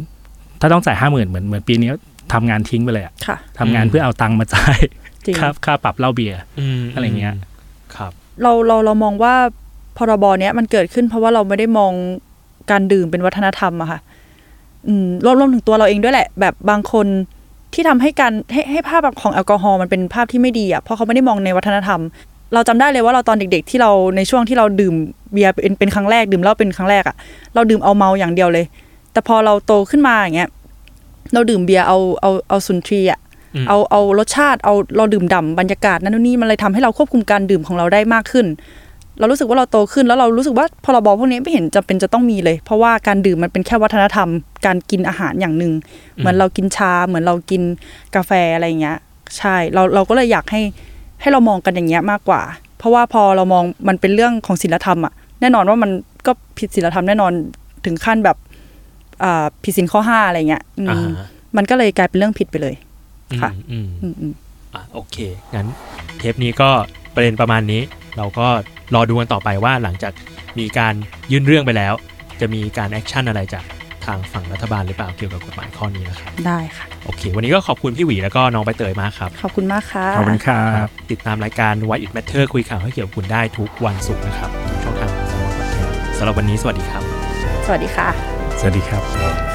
ถ้าต้องจ่ายห้าหมื่นเหมือนเหมือนปีนี้ทำงานทิ้งไปเลยอะค่ะทำงานอืมเพื่อเอาตังค์มาจ่ายจริงค่าค่าปรับเหล้าเบียร์มอะไรเงี้ยครับเราเราเรามองว่าพรบเนี้ยมันเกิดขึ้นเพราะว่าเราไม่ได้มองการดื่มเป็นวัฒนธรรมอะค่ะอืม รวมรวมถึงตัวเราเองด้วยแหละ แบบบางคนที่ทำให้การให้ให้ภาพของแอลกอฮอล์มันเป็นภาพที่ไม่ดีอะเพราะเขาไม่ได้มองในวัฒนธรรม เราจำได้เลยว่าเราตอนเด็ก ๆ ที่เราในช่วงที่เราดื่มเบียร์เป็นเป็นครั้งแรกดื่มเหล้าเป็นครั้งแรกอะเราดื่มเอาเมาอย่างเดียวเลย แต่พอเราโตขึ้นมาอย่างเงี้ยเราดื่มเบียร์เอาเอาเอาสุนทรีย์อะอืมเอาเอารสชาติเอาเราดื่มด่ำบรรยากาศนั่นนู่นนี่มันเลยทำให้เราควบคุมการดื่มของเราได้มากขึ้น เรารู้สึกว่าเราโตขึ้นแล้วเรารู้สึกว่าพรบพวกนี้ไม่เห็นจำเป็นจะต้องมีเลย เพราะว่าการดื่มมันเป็นแค่วัฒนธรรม การกินอาหารอย่างหนึ่งเหมือนเรากินชา เหมือนเรากินกาแฟอะไรอย่างเงี้ย ใช่เราเราก็เลยอยากให้ให้เรามองกันอย่างเงี้ยมากกว่า เพราะว่าพอเรามองมันเป็นเรื่องของศีลธรรมอะแน่นอนว่ามันก็ผิดศีลธรรมแน่นอนถึงขั้นแบบอ่าผิดศีลข้อห้าอะไรเงี้ยอืมอ่าฮะมันก็เลยกลายเป็นเรื่องผิดไปเลยค่ะอืมอืมอืมอืมอะโอเคงั้นเทปนี้ก็ ประเด็นประมาณนี้ เราก็รอดูกันต่อไปว่าหลังจากมีการยื่นเรื่องไปแล้ว จะมีการ action อะไรจากทางฝั่งรัฐบาลหรือเปล่าเกี่ยวกับกฎหมายข้อนี้นะครับ ได้ค่ะ โอเค วันนี้ก็ขอบคุณพี่หวีแล้วก็น้องใบเตยมากครับ ขอบคุณมากค่ะ ขอบคุณครับติดตามรายการ Why It Matter คุยข่าวให้เกี่ยวกับคุณได้ทุกวันศุกร์นะครับทุกช่องทางของสำหรับวันนี้สวัสดีครับ สวัสดีค่ะ สวัสดีครับ